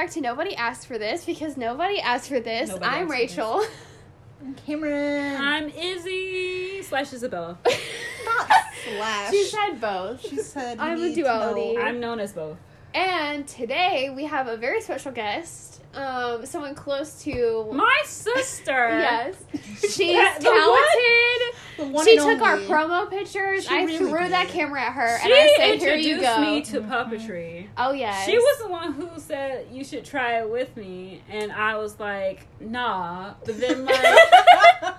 back to Nobody Asked for This because nobody asked for this. Nobody I'm asked I'm Cameron. I'm Izzy slash Isabella. Not slash. she said both. She said. I'm a need duality. know. I'm known as both. And today we have a very special guest, um, someone close to. My sister. yes, she's the what? talented. The one She and took our promo pictures. She I really threw that camera at her, She and I said, "Here you introduced go." me to puppetry. oh yes, She was the one who said you should try it with me, and I was like, nah. But then like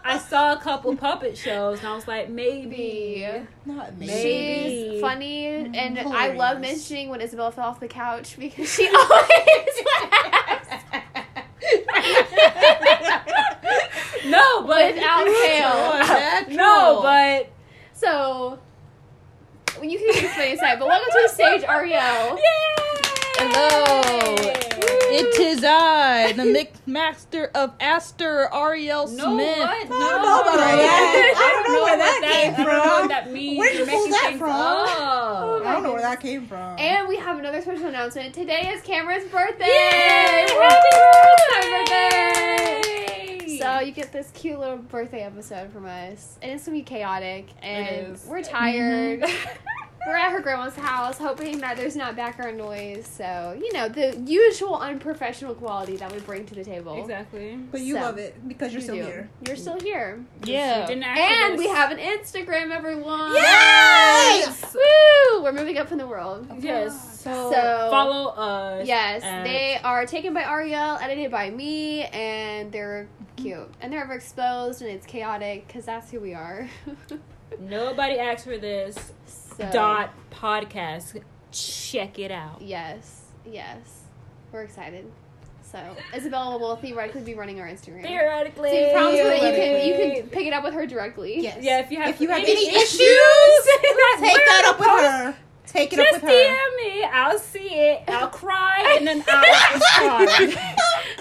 I saw a couple puppet shows, and I was like, maybe. Not. Maybe. She's funny, and I love mentioning when Isabel fell off the couch because she always laughs No, but without. Natural. no, but So, you can explain that, but welcome to the stage, Ariel. Hello. It is I, the McMaster of Aster Ariel Smith. No, what? No, I don't know about that. I don't know where that came I don't know from. what that means. Where'd you pull that from? Oh. I don't know where that came from. And we have another special announcement. Today is Cameron's birthday. Yay! Happy birthday! So you get this cute little birthday episode from us, and it's gonna be chaotic, and is. we're tired. Mm-hmm. we're at her grandma's house, hoping that there's not background noise. So you know the usual unprofessional quality that we bring to the table. exactly. but you So, love it because you're You still do. here. You're still here, Yeah. Didn't and we have an Instagram, everyone. Yes! Woo! We're moving up in the world. Yes. So, So- follow us. Yes, they are taken by Ariel, edited by me, and they're cute. And they're ever exposed, and it's chaotic because that's who we are. Nobody asked for this. So, Dot podcast. Check it out. Yes, yes, we're excited. So Isabella will theoretically be running our Instagram. Theoretically. So you promise me that you can you can pick it up with her directly. Yes. Yeah, if you have If you have any any issues, issues, Take that up with post- her. Take it Just up with her. DM me. I'll see it. I'll cry and then I'll respond.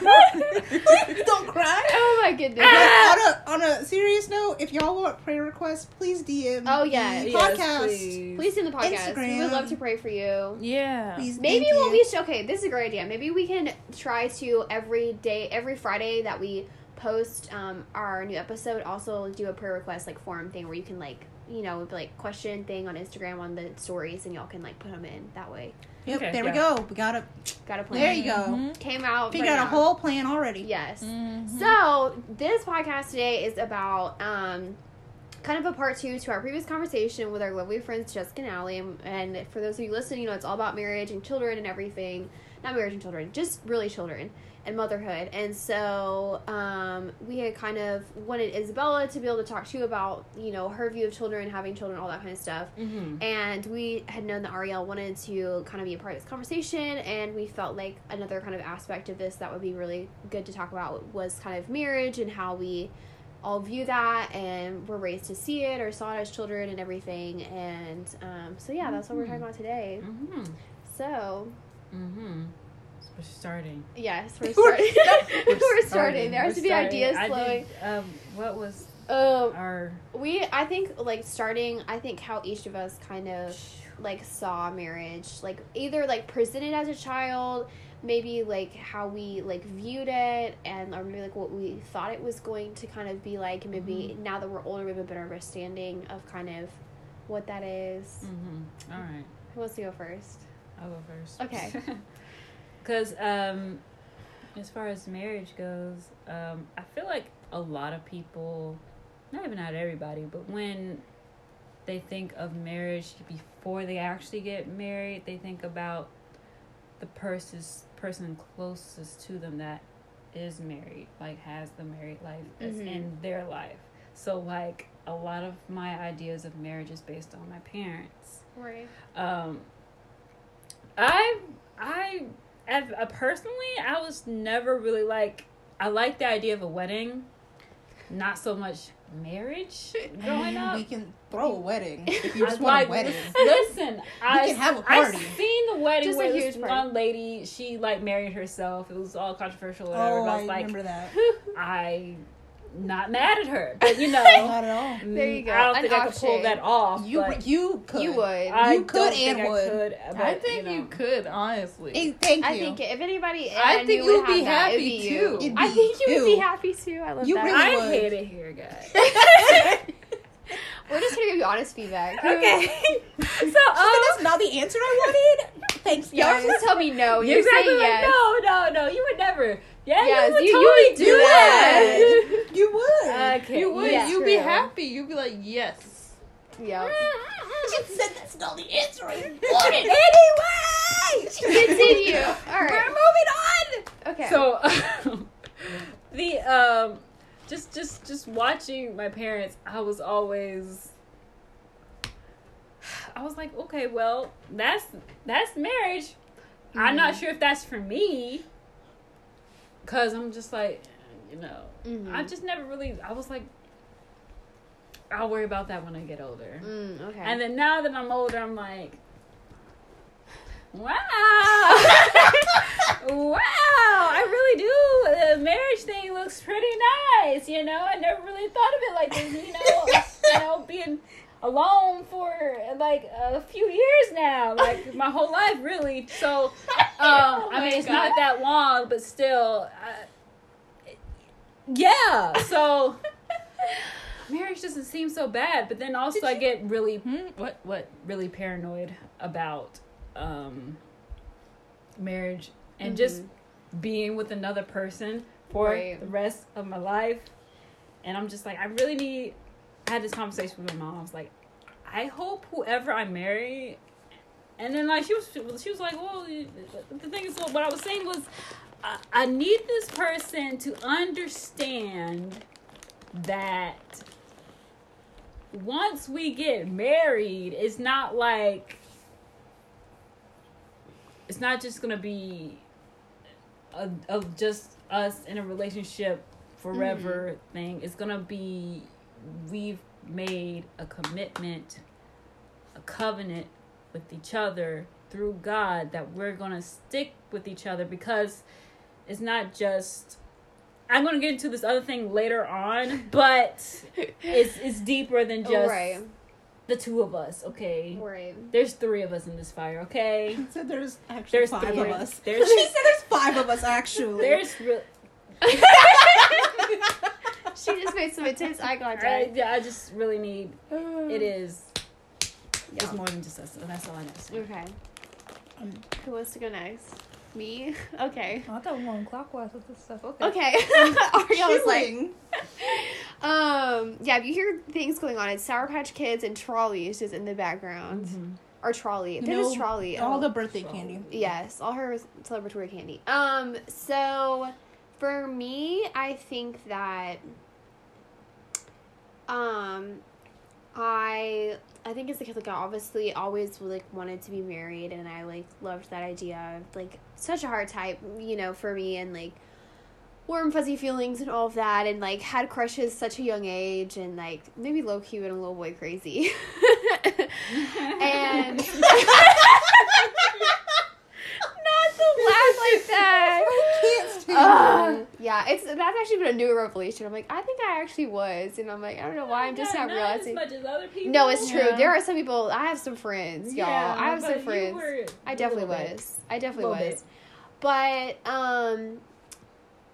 Don't cry. Oh my goodness. Ah! On a on a serious note, if y'all want prayer requests, please DM. Oh, yeah. the Yes, podcast. please. Please do the podcast. We would love to pray for you. Yeah. Please, Maybe thank what you. we should okay, this is a great idea. Maybe we can try to every day every Friday that we post um our new episode also do a prayer request like forum thing where you can like you know like question thing on Instagram on the stories and y'all can like put them in that way. Yep, Okay, there yeah. we go. We got a Got a plan. there you go. Came out. Figured right out a whole plan already. Yes. Mhm. So this podcast today is about um, kind of a part two to our previous conversation with our lovely friends Jessica and Allie. And- And for those of you listening, you know it's all about marriage and children and everything. Not marriage and children, just really children and motherhood. And so um, we had kind of wanted Isabella to be able to talk to you about you know her view of children, having children, all that kind of stuff. Mm-hmm. And we had known that Ariel wanted to kind of be a part of this conversation, and we felt like another kind of aspect of this that would be really good to talk about was kind of marriage and how we all view that and were raised to see it or saw it as children and everything. And um, so, yeah, that's what we're talking about today. Mm-hmm. So, Mm-hmm. We're starting. yes, we're We're starting. we're, we're starting. starting. There has We're to be starting. ideas I flowing. Did, um, what was Um, our? we, I think, like starting, I think how each of us kind of like saw marriage like either like presented as a child maybe like how we like viewed it and or maybe like what we thought it was going to kind of be like maybe now that we're older we have a better understanding of kind of what that is Mm-hmm. All right. who wants to go first I'll go first. Okay. Because um, as far as marriage goes, um, I feel like a lot of people, not even not everybody, but when they think of marriage before they actually get married, they think about the person's person closest to them that is married, like has the married life that's Mhm. in their life. So like a lot of my ideas of marriage is based on my parents right um i i as uh, personally i was never really like i like the idea of a wedding not so much marriage growing up We can throw a wedding if you I just want like- a wedding. Listen, I can have a I party. I seen the wedding Just where huge this party. one lady she like married herself. It was all controversial. Or whatever. Oh, but I I like, remember that. I not mad at her, but you know, Not at all. There you go. I don't An think I could pull that off. You you could. You would. I you could don't and think I would. could, I think you, you, could, honestly. Thank you. I think if anybody, I and think you would be have that, it'd happy, be too. You. It'd I think you would be happy too. I love You that. really I would. hate it here, guys. We're just gonna give you honest feedback. okay, so So um, that's not the answer I wanted. Thanks, Y'all guys. just tell me no. You're You're exactly saying like, yes. no, no, no. You would never. Yeah, Yes, you would you- you totally would do do that. that. You would. okay, you would. Yeah. You'd be happy. You'd be like, yes. Yep. She said that's not the answer I anyway, Continue. All right. We're moving on. Okay. So, the um, just just just watching my parents, I was always. I was like, okay, well, that's that's marriage. I'm not Mm-hmm. sure if that's for me. Cause I'm just like, you know, Mhm. I've just never really. I was like, I'll worry about that when I get older. Mm, okay. And then now that I'm older, I'm like, wow, wow, I really do. The marriage thing looks pretty nice. You know, I never really thought of it like this. You know, you know, being alone for like a few years now, like my whole life, really. So, um, Oh I mean, it's God. not that long, but still, yeah. So. Marriage doesn't seem so bad, but then also I get really Hmm? What? What? really paranoid about um marriage and just being with another person for Right. the rest of my life and i'm just like i really need i had this conversation with my mom i was like i hope whoever i marry and then like she was she was like well the thing is what i was saying was i, I need this person to understand that once we get married, it's not like it's not just gonna be a, of just us in a relationship forever mm-hmm. thing. It's gonna be we've made a commitment, a covenant with each other through God that we're gonna stick with each other because it's not just I'm gonna get into this other thing later on, but it's it's deeper than just right. the two of us. Okay, Right. there's three of us in this fire. Okay, So there's actually there's five three. of us. There's she said there's five of us actually. there's real. She just made some intense eye I, contact. yeah, I just really need. It is. It's more than just us. and That's all I know. to say. Okay. Um, Who wants to go next? Me? Okay. I thought we were going clockwise with this stuff. Okay. Okay. Ariel was like, um, yeah, if you hear things going on, it's Sour Patch Kids and Trollis just in the background. Mhm. Or Trolli. They're just Trolli. all Oh. the birthday candy. Yes, all her celebratory candy. Um, so for me, I think that um I I think as a kid like I obviously always like wanted to be married and I like loved that idea of like such a hard type, you know, for me and like warm fuzzy feelings and all of that and like had crushes such a young age and like maybe low key and a little boy crazy. and not to laugh like that. I can't stand Ugh. you. yeah, it's that's actually been a new revelation. I'm like, I think I actually was, and I'm like, I don't know why I'm just Yeah, not not realizing. as much as other people. No, it's true. Yeah. There are some people. I have some friends, y'all. Yeah, I have but some you friends. were I a definitely little bit. was. I definitely Little was. But um,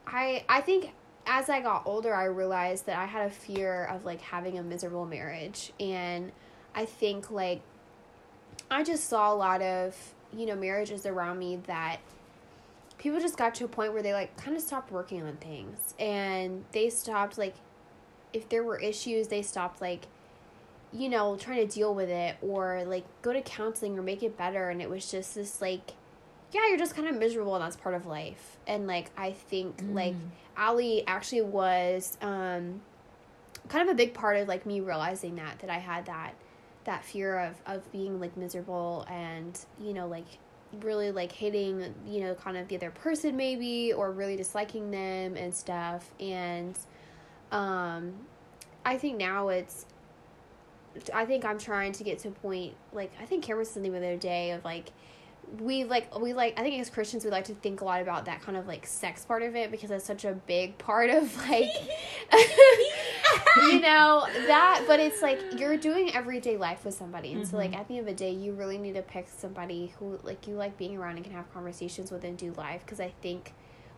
I I think as I got older, I realized that I had a fear of like having a miserable marriage, and I think like I just saw a lot of you know marriages around me that people just got to a point where they like kind of stopped working on things. And they stopped like if there were issues they stopped like you know trying to deal with it or like go to counseling or make it better. And it was just this like yeah you're just kind of miserable and that's part of life. And like i think like Mm. Allie actually was um kind of a big part of like me realizing that that i had that that fear of of being like miserable and you know like really like hating you know kind of the other person maybe or really disliking them and stuff. And um i think now it's i think i'm trying to get to a point like i think cameron said the other day of like we like we like I think as Christians we like to think a lot about that kind of like sex part of it because it's such a big part of like you know that but it's like you're doing everyday life with somebody and so like Mhm. at the end of the day you really need to pick somebody who like you like being around and can have conversations with and do life because I think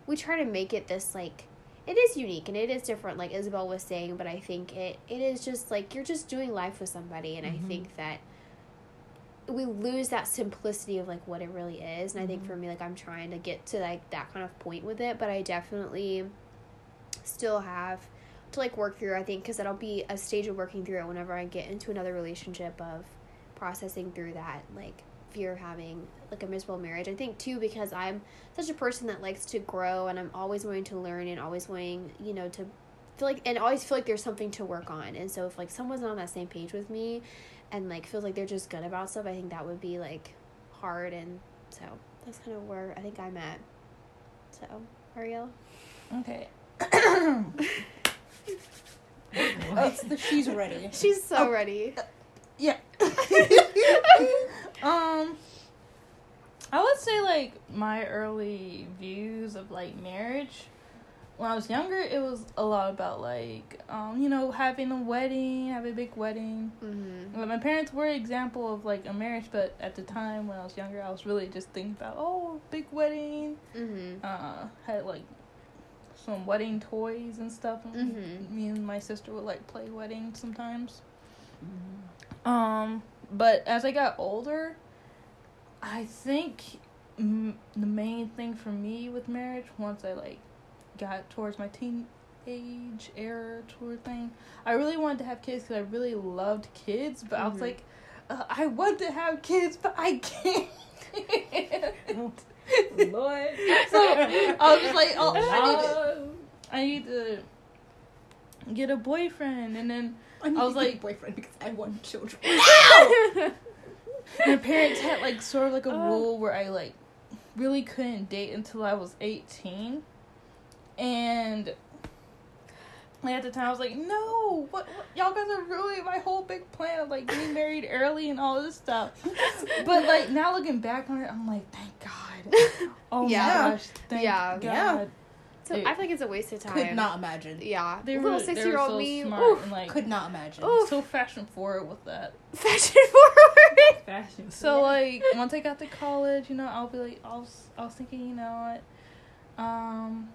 we try to make it this like it is unique and it is different like Isabel was saying but I think it it is just like you're just doing life with somebody and I think that we lose that simplicity of like what it really is and i think for mm-hmm. me like i'm trying to get to like that kind of point with it but i definitely still have to like work through i think because that'll be a stage of working through it whenever i get into another relationship of processing through that like fear of having like a miserable marriage. I think too because i'm such a person that likes to grow and i'm always wanting to learn and always wanting you know to feel like and always feel like there's something to work on and so if like someone's not on that same page with me and like feels like they're just good about stuff, I think that would be like hard and so that's kind of where I think I'm at. So, Ariel? Okay. It's the she's ready. She's so ready. Yeah. Um, I would say like my early views of like marriage. When I was younger, it was a lot about like, um, you know, having a wedding, have a big wedding. Mm-hmm. Well, my parents were an example of like a marriage, but at the time when I was younger, I was really just thinking about oh, big wedding. Mm-hmm. Uh, had like some wedding toys and stuff. Mhm. Me and my sister would like play wedding sometimes. Mhm. Um, but as I got older, I think m- the main thing for me with marriage, once I like got towards my teenage era toward thing, I really wanted to have kids because I really loved kids. But I was Mhm. like, uh, I want to have kids, but I can't. Lord. so I was just like, oh, I need to. I need to get a boyfriend, and then I, I was like- boyfriend because I want children. my parents had like sort of like a Oh. rule where I like really couldn't date until I was 18. And like at the time I was like, no, what, what y'all guys are ruining my whole big plan of like getting married early and all this stuff. But like now looking back on it, I'm like, thank God. Oh Yeah. my gosh, thank Yeah. God. Yeah. so I feel like it's a waste of time. Could not imagine. Yeah. They Little six year old so me. Oof. and like Could not imagine. Oof. so fashion forward with that. Fashion forward. Fashion. So like once I got to college, you know, I'll be like, I was, I was thinking, you know what, um,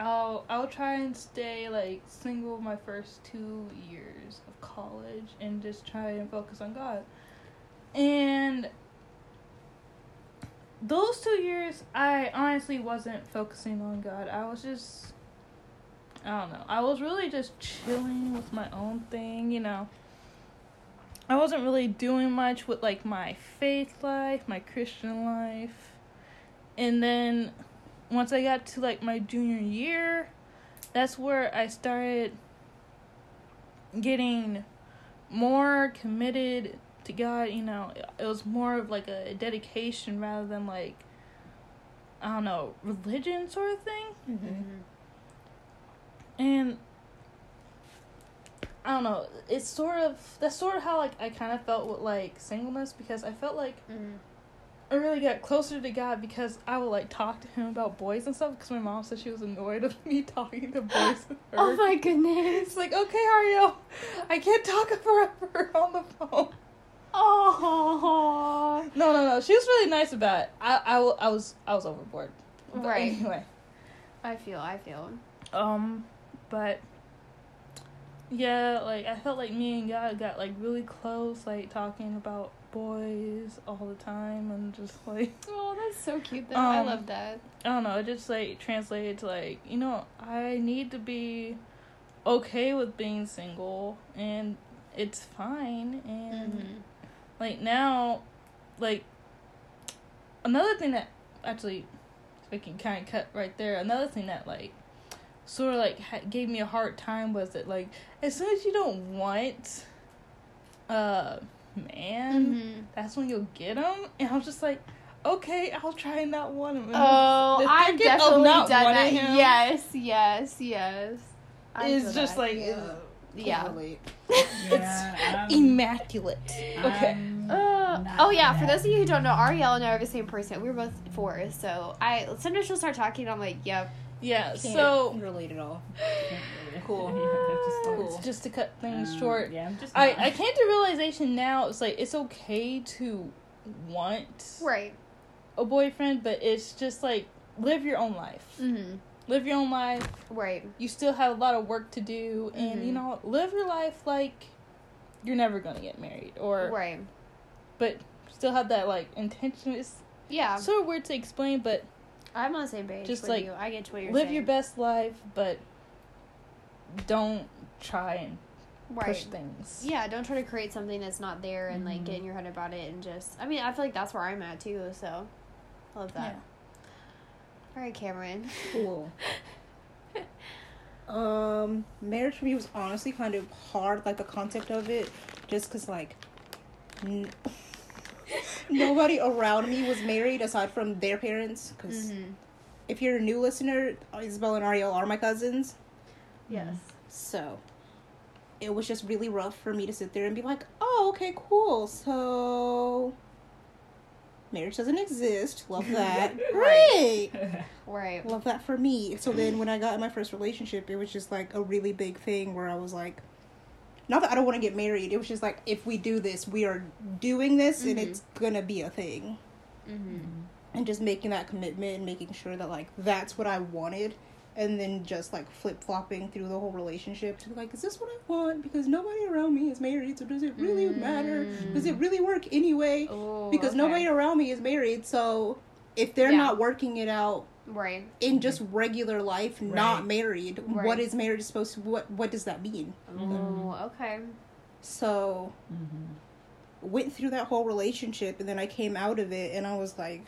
I'll, I'll try and stay like single my first two years of college and just try and focus on God, and those two years, I honestly wasn't focusing on God. I was just, I don't know, I was really just chilling with my own thing, you know. I wasn't really doing much with like my faith life, my Christian life. And then once I got to like my junior year, that's where I started getting more committed to God, you know. It was more of like a dedication rather than like I don't know, religion sort of thing. Mhm. And I don't know. It's sort of that's sort of how like I kind of felt with like singleness because I felt like Mm-hmm. I really got closer to God because I would like talk to Him about boys and stuff because my mom said she was annoyed of me talking to boys with her. Oh my goodness. It's like okay, Ariel, I can't talk forever on the phone. Oh. No, no, no. She was really nice about it. I, I, I was, I was overboard. But Right. Anyway, I feel. I feel. um, but yeah, like I felt like me and God got like really close, like talking about boys all the time, and just like Oh, that's so cute. Though. I Um, love that. I don't know, it just like translated to like you know I need to be okay with being single, and it's fine, and Mm-hmm. like now like another thing that actually we can kind of cut right there another thing that like sort of like ha- gave me a hard time was that like as soon as you don't want uh man Mm-hmm. that's when you'll get him and i was just like okay i'll try and not want him And Oh, I've thinking definitely not done that. him Yes, yes, yes. I is just that. like Yeah. yeah. Can't. Yeah, I'm- immaculate okay I'm Uh, oh yeah, for those of you who don't know, Ariel and I are the same person. We were both four, so I sometimes she'll start talking. and I'm like, yep. Yeah, Can't so relate at all. Cool. Cool. just to cut things Um, short, Yeah, I'm just. I, not- I came to realization now it's like it's okay to want Right. a boyfriend, but it's just like live your own life. Mm-hmm. Live your own life. Right. You still have a lot of work to do, and you Mhm. know, live your life like you're never gonna get married, or Right. but still have that like intention. It's Yeah. sort of weird to explain, but I'm on the same page. Just, with like, you. I get what you're live saying. your best life, but don't try and right. push things. Yeah, don't try to create something that's not there and like Mhm. get in your head about it and just. I mean, I feel like that's where I'm at too. So, love that. All right, Cameron. Cool. um, marriage for me was honestly kind of hard, like the concept of it, just because like n- nobody around me was married aside from their parents. Because Mm-hmm. if you're a new listener, Isabel and Ariel are my cousins, Yes. so it was just really rough for me to sit there and be like, "Oh, okay, cool. So marriage doesn't exist. Love that. Right. Great." Right. love that for me. So then when I got in my first relationship, it was just like a really big thing where I was like, not that I don't want to get married. It was just like, if we do this, we are doing this and Mhm. it's going to be a thing. Mm-hmm. And just making that commitment and making sure that like that's what I wanted. And then just like flip flopping through the whole relationship to be like, is this what I want? Because nobody around me is married. So does it really matter? Does it really work anyway? Oh, Because okay. nobody around me is married. So if they're Yeah. not working it out Right. in just regular life, not married. Right. What is marriage supposed to? What What does that mean? Oh, okay. So Mhm. went through that whole relationship, and then I came out of it, and I was like,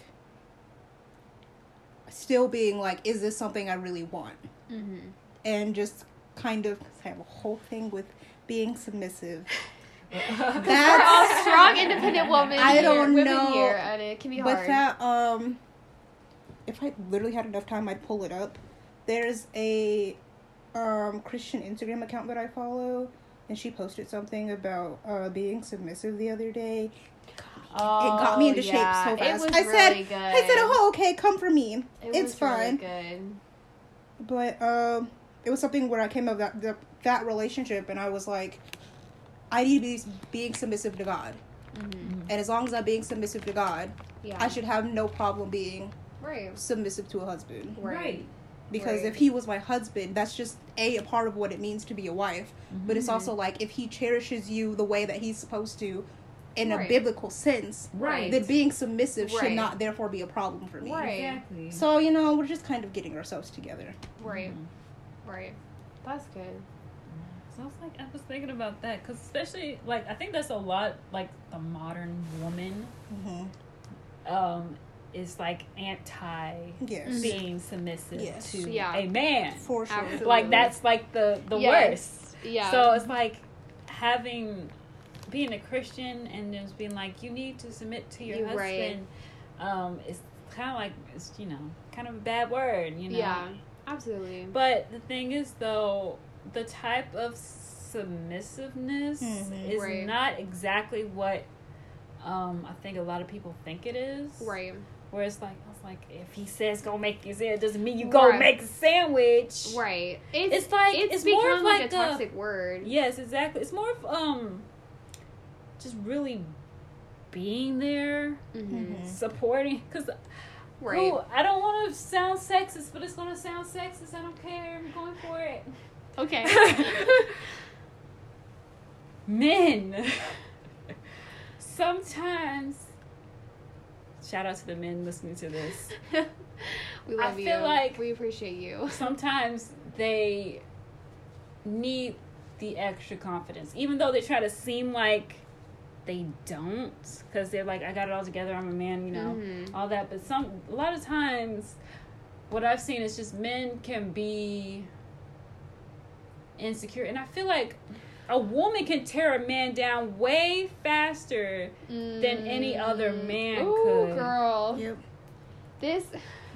still being like, is this something I really want? Mm-hmm. And just kind of because I have a whole thing with being submissive. We're all strong, independent women. I don't women know. here, and it can be hard. But that um if I literally had enough time I'd pull it up. There's a um Christian Instagram account that I follow and she posted something about uh being submissive the other day. oh, it got me into yeah. shape so It fast. was I said good. I said, "Oh, okay, come for me." It it's was really fine. good. But um it was something where I came up that that, that relationship and I was like I need to be being submissive to God. Mm-hmm. And as long as I'm being submissive to God, Yeah. I should have no problem being Right. submissive to a husband. Right. because Right. if he was my husband that's just a a part of what it means to be a wife but it's Mhm. also like if he cherishes you the way that he's supposed to in Right. a biblical sense Right. then being submissive should not therefore be a problem for me Right. Exactly. so you know we're just kind of getting ourselves together Right. Mhm. Right. That's good. So I was like, I was thinking about that because especially like I think that's a lot like the modern woman mm-hmm. um is like anti yes being submissive Yes. to Yeah. a man. for sure Absolutely. Like that's like the the Yes. worst. Yeah. So it's like having being a Christian and just being like you need to submit to your You're right. husband. Um, it's kind of like it's you know kind of a bad word, you know. yeah. Absolutely. But the thing is, though, the type of submissiveness Mhm. is Right. not exactly what um, I think a lot of people think it is. Right. Where it's like, I was like, if he says go make his it doesn't mean you go Right. make a sandwich. Right. It's like- it's, it's more of like, like a a- toxic word. Yes, exactly. It's more of um, just really being there, Mm-hmm. Mhm. supporting. Because Right. I don't want to sound sexist, but it's gonna sound sexist. I don't care. I'm going for it. Okay. men sometimes shout out to the men listening to this we I love you. feel like- we appreciate you. sometimes they need the extra confidence even though they try to seem like they don't because they're like i got it all together i'm a man you know Mhm. all that but some a lot of times what i've seen is just men can be insecure and i feel like a woman can tear a man down way faster than any other mm. man Ooh, could. girl. yep. This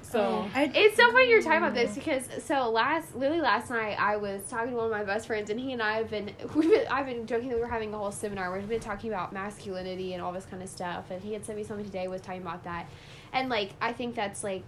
So oh. I, It's so funny you're talking about this mm. because so last literally last night I was talking to one of my best friends and he and I have been we've been I've been joking that we were having a whole seminar where we've been talking about masculinity and all this kind of stuff. And he had sent me something today was talking about that. And like I think that's like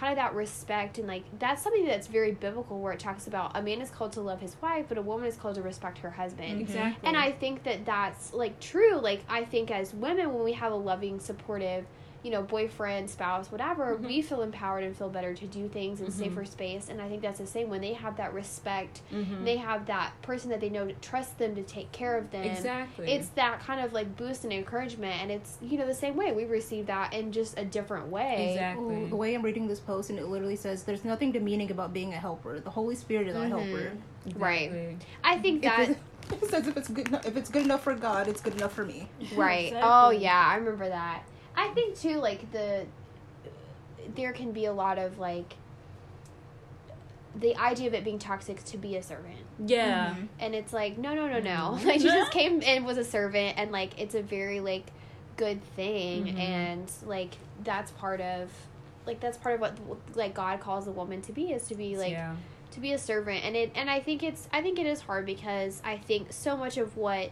kind of that respect and like that's something that's very biblical where it talks about a man is called to love his wife but a woman is called to respect her husband mm-hmm. exactly. and I think that that's like true. Like I think as women, when we have a loving, supportive, you know, boyfriend, spouse, whatever, Mhm. we feel empowered and feel better to do things in Mhm. safer space. And I think that's the same when they have that respect. Mhm. They have that person that they know to trust them to take care of them. exactly. It's that kind of like boost and encouragement, and it's you know the same way we receive that in just a different way. exactly. the way I'm reading this post, and it literally says, "There's nothing demeaning about being a helper. The Holy Spirit is our Mhm. helper." Right. I think that it, it says if it's good, enough, if it's good enough for God, it's good enough for me. Right. Exactly. Oh yeah, I remember that. I think too, like the there can be a lot of like the idea of it being toxic to be a servant, Yeah. Mhm. and it's like no, no, no, no. Mhm. Like she just came and was a servant, and like it's a very like good thing, Mhm. and like that's part of like that's part of what like God calls a woman to be is to be like yeah. to be a servant and it and I think it's I think it is hard because I think so much of what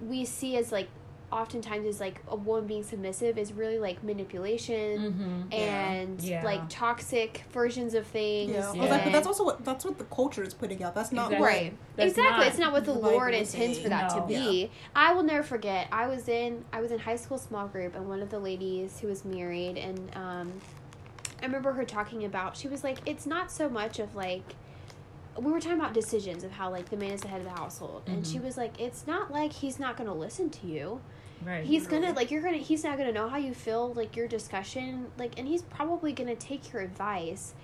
we see as like oftentimes is like a woman being submissive is really like manipulation Mm-hmm. and Yeah. like toxic versions of things. Yeah, Yeah. like, but that's also what that's what the culture is putting out. That's not Exactly. Right. That's exactly. not it's not what the, the Lord intends for that No. to be. I will never forget. I was in I was in high school small group and one of the ladies who was married and um I remember her talking about she was like it's not so much of like we were talking about decisions of how like the man is the head of the household and she Mhm. was like it's not like he's not going to listen to you. Right. He's to like you're to he's not going to know how you feel like your discussion like and he's probably going to take your advice.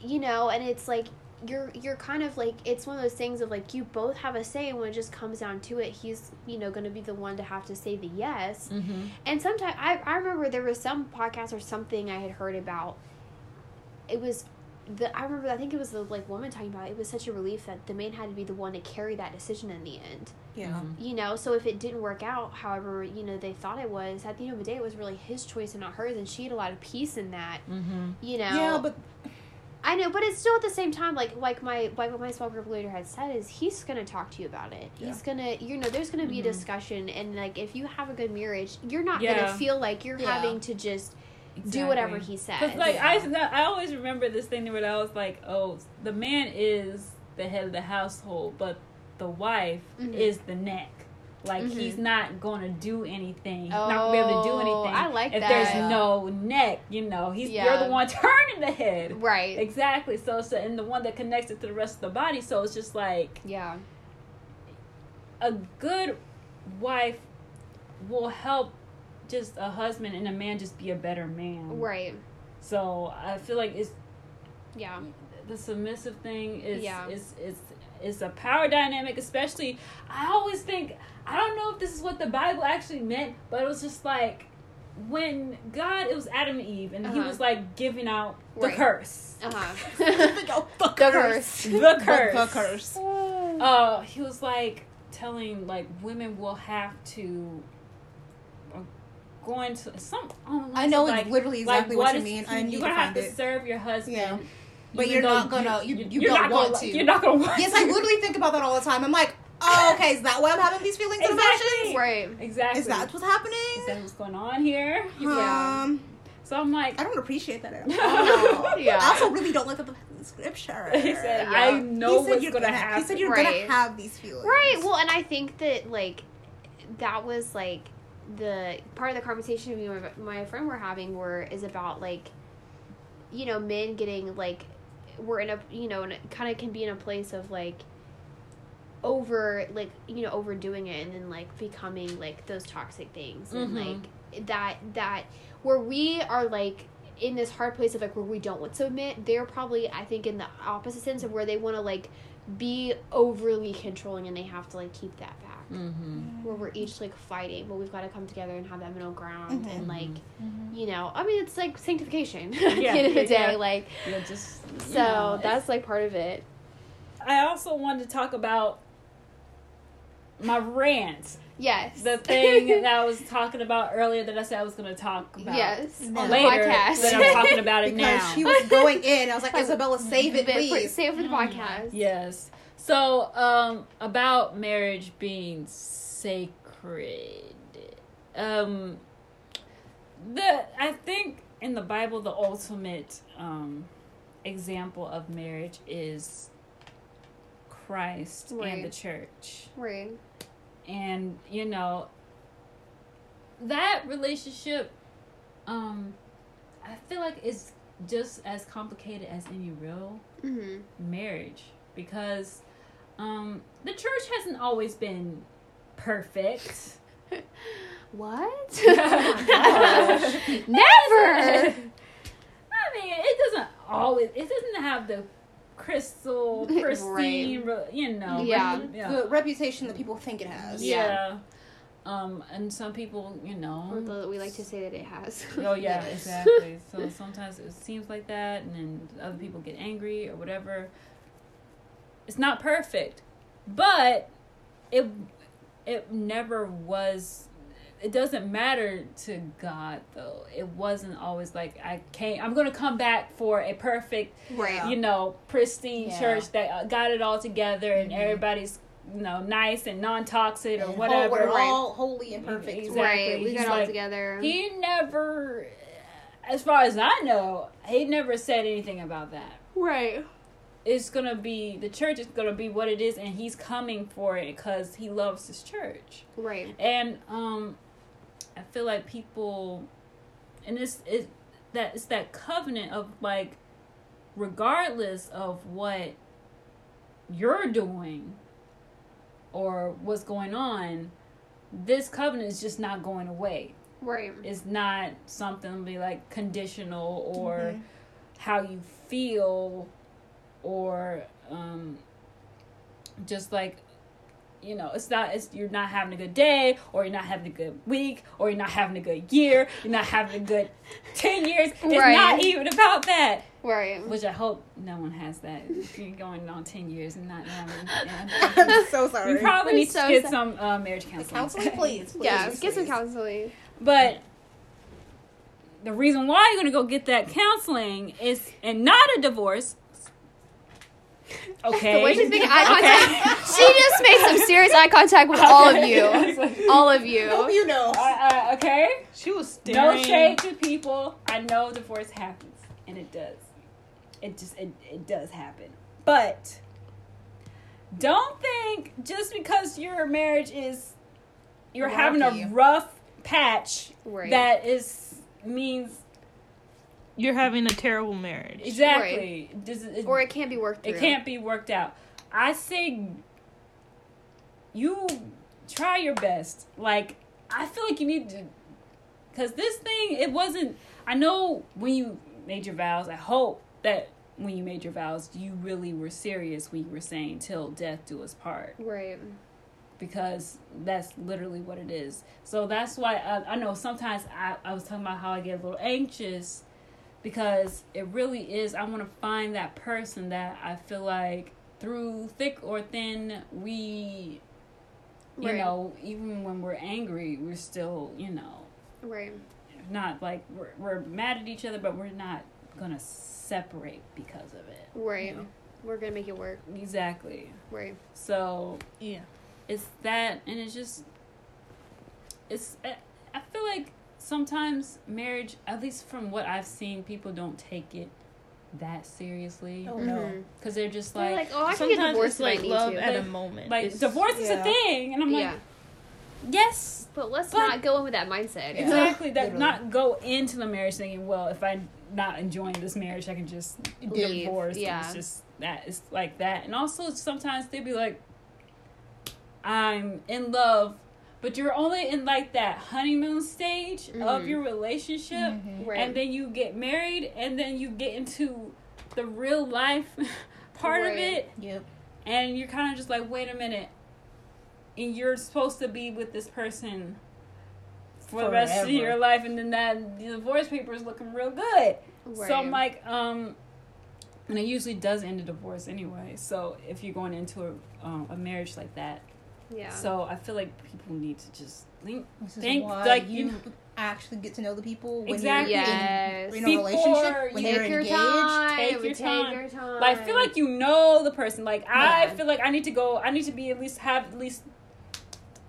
You know, and it's like you're you're kind of like it's one of those things of like you both have a say and when it just comes down to it he's you know going to be the one to have to say the yes mm-hmm. and sometimes I, I remember there was some podcast or something i had heard about it was the i remember i think it was the like woman talking about it, it was such a relief that the man had to be the one to carry that decision in the end Yeah. Mm-hmm. you know so if it didn't work out however you know they thought it was at the end of the day it was really his choice and not hers and she had a lot of peace in that Mm-hmm. you know Yeah, but I know, but it's still at the same time, like like my like what my small group leader had said is he's gonna talk to you about it. He's gonna you know there's gonna be Mhm. a discussion and like if you have a good marriage, you're not Yeah. gonna feel like you're Yeah. having to just do whatever he says. Like Yeah. I, I always remember this thing where I was like, oh, the man is the head of the household, but the wife Mhm. is the neck. Like Mhm. he's not going to do anything. He's not going to be able to do Oh, anything. I like if that. there's no neck, you know, he's Yeah. you're the one turning the head. right. Exactly. So, so and the one that connects it to the rest of the body. So it's just like Yeah. a good wife will help just a husband and a man just be a better man. Right. So I feel like it's Yeah. the submissive thing is Yeah. is is is a power dynamic, especially I always think I don't know if this is what the Bible actually meant, but it was just like when God it was Adam and Eve and he Uh-huh. was like giving out the Right. curse. Uh huh. oh, the The curse. The curse. The curse. Uh he was like telling like women will have to uh, going to some on the I know like, literally exactly what, you mean. I need you're gonna have find to it. serve your husband. Yeah. But you're not gonna- you- you you're don't want gonna, to. You're not gonna want Yes, to. I literally think about that all the time. I'm like, oh, okay, is that why I'm having these feelings and Exactly. emotions? right. Exactly. Is that what's happening? Is that what's going on here? Yeah. Um, So I'm like, I don't appreciate that at all. Yeah. I also really don't like the, the scripture. he said, Yeah. I He know said what's you're gonna, gonna, happen. He said you're Right. gonna have these feelings. Right. Well, and I think that like that was like the part of the conversation me and my, friend were having were is about like you know men getting like we're in a you know kind of can be in a place of like over like you know overdoing it and then like becoming like those toxic things and Mhm. like that that where we are like in this hard place of like where we don't want to admit they're probably i think in the opposite sense of where they want to like be overly controlling and they have to like keep that back Mm-hmm. where we're each like fighting but we've got to come together and have that middle ground Mhm. and like Mm-hmm. you know i mean it's like sanctification at the Yeah, end of the day yeah. like Yeah, just so know, that's like part of it I also wanted to talk about my rant. Yes. The thing that I was talking about earlier that I said I was going to talk about yes. No. On the later. podcast. That I'm talking about it because now. she was going in. I was like, Isabella, save it, But for- please. Save it for the podcast. Yes. So, um, about marriage being sacred. Um, the I think in the Bible the ultimate um example of marriage is Christ and the church. Right. And you know that relationship um I feel like it's just as complicated as any real hmm marriage because um the church hasn't always been perfect What? gosh. Never. i mean it doesn't always it doesn't have the crystal pristine re- you know Yeah. re- yeah. The reputation that people think it has. yeah um and some people you know Or the- we like to say that it has. Oh yeah, Yes. exactly. So sometimes it seems like that, and then other people get angry or whatever. It's not perfect, but it it never was. It doesn't matter to God though. It wasn't always like I came. I'm gonna come back for a perfect, Right. you know, pristine Yeah. church that uh, got it all together and Mhm. everybody's you know nice and non toxic or And whatever. We're Right. all holy and perfect. Exactly. Right. We He's got it all like- together. He never, as far as I know, he never said anything about that. right. It's gonna be the church is gonna be what it is, and he's coming for it because he loves his church. Right. And um, I feel like people, and it's it that it's that covenant of like, regardless of what you're doing or what's going on, this covenant is just not going away Right. it's not something to be like conditional or Mhm. how you feel or um just like you know it's not it's you're not having a good day or you're not having a good week or you're not having a good year you're not having a good 10 years it's Right. not even about that Right. which i hope no one has that you're going on 10 years and not having I'm so sorry. you probably I'm need to get sad. some uh, marriage counseling Counseling, please. please yeah. Get some counseling. But the reason why you're gonna go get that counseling is and not a divorce. Okay. The way she's making eye contact, she just made some serious eye contact with all of you. All of you. Hope you. you know. Uh, uh, okay. She was No staring. shade to people. I know divorce happens, and it does. It just it, it does happen. But don't think just because your marriage is you're having a rough patch Right. that is means You're having a terrible marriage. exactly. Does it- or it can't be worked through. It can't be worked out. I say you try your best. Like I feel like you need to cuz this thing it wasn't I know when you made your vows, I hope that when you made your vows, you really were serious when you were saying till death do us part Right. because that's literally what it is. So that's why I, I know sometimes I, I was talking about how I get a little anxious because it really is. I want to find that person that I feel like through thick or thin, we, you Right. know, even when we're angry, we're still, you know, Right. not like we're, we're mad at each other, but we're not gonna separate because of it. Right. You know? We're gonna make it work. Exactly. Right. So Yeah. it's that and it's just it's I- i feel like sometimes marriage at least from what i've seen people don't take it that seriously Oh no. Mhm. because they're just They're like like, oh, I can get Sometimes divorced it's if I like love to. at a moment. like It's- divorce is a thing and i'm like yeah. yes But let's But- not go in with that mindset. Yeah. exactly that Literally. not go into the marriage thinking well if i'm not enjoying this marriage i can just Leave, divorce yeah. it's just that it's like that and also sometimes they'd be like i'm in love but you're only in like that honeymoon stage of Mhm. your relationship Mhm. Right. and then you get married and then you get into the real life part of it Yep. and you're kind of just like wait a minute and you're supposed to be with this person for the rest of your life and then that the divorce paper is looking real good right. so i'm like um and it usually does end a divorce anyway so if you're going into a, um, a marriage like that Yeah. So I feel like people need to just think This is Think, why like, you you- actually get to know the people when Exactly. you're Yes. in, in a Before relationship, when you- you're take your engaged. time. take your take time. your time. Like I feel like you know the person. Like I Yeah. feel like I need to go. I need to be at least have at least.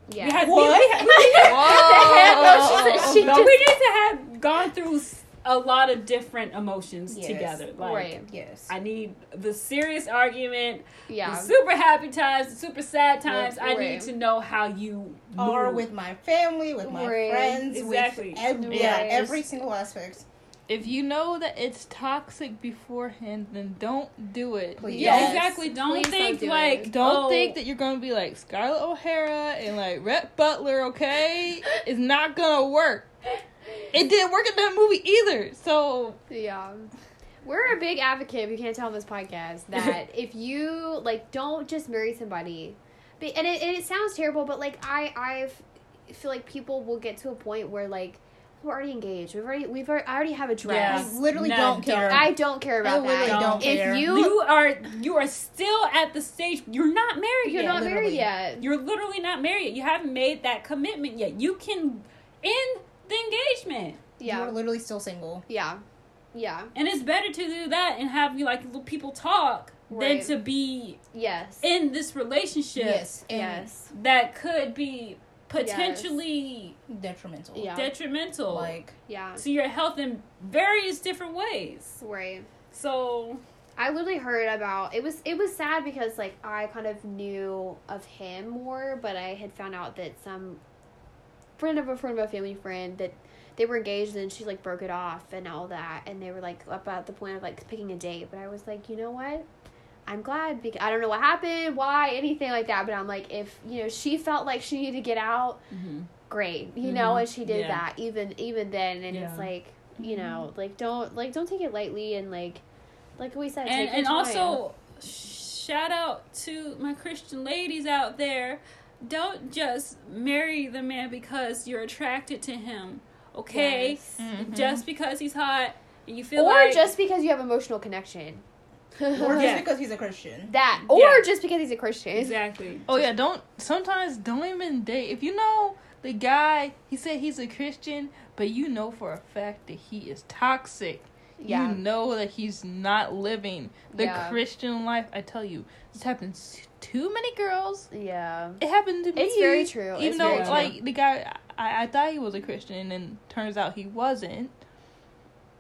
Yeah. We had, What? We, we, we, Whoa. She no, just- we need to have gone through s- a lot of different emotions Yes. together. Like Right. Yes. I need the serious argument, Yeah. the super happy times, the super sad times. I need to know how you are move. with my family, with my Right. friends, Exactly. with ev- yeah, every single aspect. If you know that it's toxic beforehand, then don't do it. Please. yeah, Yes. exactly. Don't Please don't think do like it. Don't oh, think that you're gonna be like Scarlett O'Hara and like Rhett Butler, okay? it's not gonna work. It didn't work in that movie either. So Yeah. We're a big advocate, if you can't tell on this podcast, that if you like don't just marry somebody. Be- And it, and it sounds terrible, but like I I've feel like people will get to a point where like we're already engaged. We've already we've already, I already have a dress. I literally No, don't care. I don't care about I literally that. don't if care. you you are you are still at the stage. You're not married you're yet. not married yet. You're literally not married. yet. You haven't made that commitment yet. You can end the engagement, You're Yeah. literally still single. Yeah. Yeah. and it's better to do that and have you like little people talk Right. than to be Yes. in this relationship Yes. Yes. that could be potentially Detrimental. Yeah. detrimental Like Yeah. to your health in various different ways. Right. So I literally heard about it was it was sad because like I kind of knew of him more, but I had found out that some friend of a friend of a family friend that they were engaged and she like broke it off and all that and they were like up at the point of like picking a date, but I was like, you know what? I'm glad because I don't know what happened, why, anything like that, but I'm like if, you know, she felt like she needed to get out, great, you know, Mhm. and she did Yeah. that even even then and Yeah. it's like, you know, like don't like don't take it lightly and like like we said, and and also shout out to my Christian ladies out there. Don't just marry the man because you're attracted to him. Okay? Yes. Mhm. Just because he's hot and you feel like or like just because you have emotional connection. or just Yeah. because he's a Christian. that or Yeah. just because he's a Christian. exactly. Oh yeah, don't sometimes don't even date if you know the guy. He said he's a Christian, but you know for a fact that he is toxic. Yeah. You know that he's not living the Yeah. Christian life. I tell you, this happens to too many girls. Yeah. It happened to me. It's very true. Even It's though, very true. like the guy, I, I thought he was a Christian, and turns out he wasn't.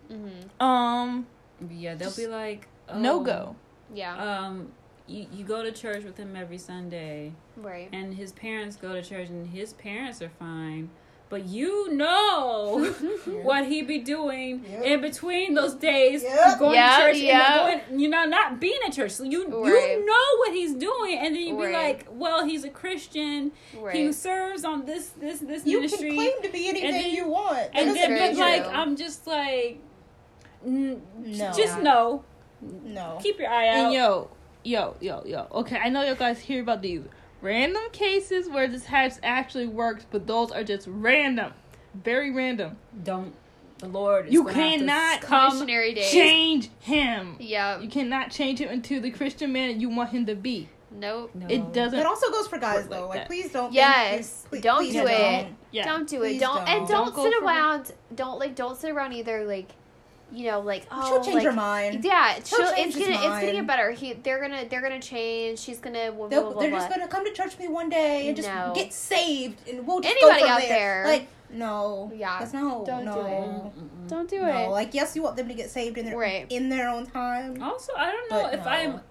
hmm Um, Yeah, they'll be like oh, no go. Yeah. Um you, you go to church with him every Sunday right. and his parents go to church and his parents are fine. But you know what he be doing Yep. in between those days Yep. going Yep, to church yep. and going, you know not being at church. So you Right. you know what he's doing, and then you be Right. like, well, he's a Christian. Right. He serves on this this this You ministry, You can claim to be anything then- you want. That and then very but like. I'm just like, n- No. just Yeah. know, no. keep your eye out. And yo, yo, yo, yo. Okay, I know you guys hear about these random cases where this has actually worked, but those are just random, very random. Don't the Lord. Is You gonna have cannot come. Days. Change him. Yeah. You cannot change him into the Christian man you want him to be. Nope. No. It doesn't. It also goes for guys though. like Like, please don't. Yes. Think, please, Don't please do it. Yeah. Don't do it. Don't, and don't. don't, Don't sit for- around. Don't like. Don't sit around either. Like, you know, like oh, She'll change like, her mind. Yeah, She'll she'll, change it's his gonna it's gonna get better. He they're gonna they're gonna change. She's gonna blah, blah, They'll, blah, they're blah. just gonna come to church with me one day and just No. get saved, and we'll just Anybody go from out there. there. Like, no, Yeah. that's no, Don't do it. Mm-mm. Don't do no. it. Like, yes, you want them to get saved in their Right. in their own time. Also, I don't know if no. I'm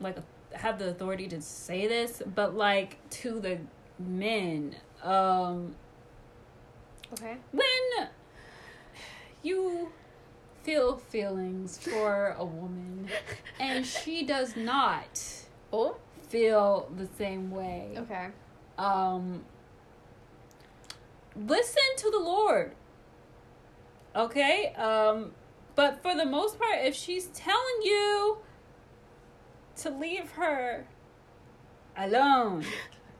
like have the authority to say this, but like to the men, um, Okay. when you feel feelings for a woman and she does not Oh. feel the same way, Okay. um, listen to the Lord. Okay? Um, but for the most part, if she's telling you to leave her alone,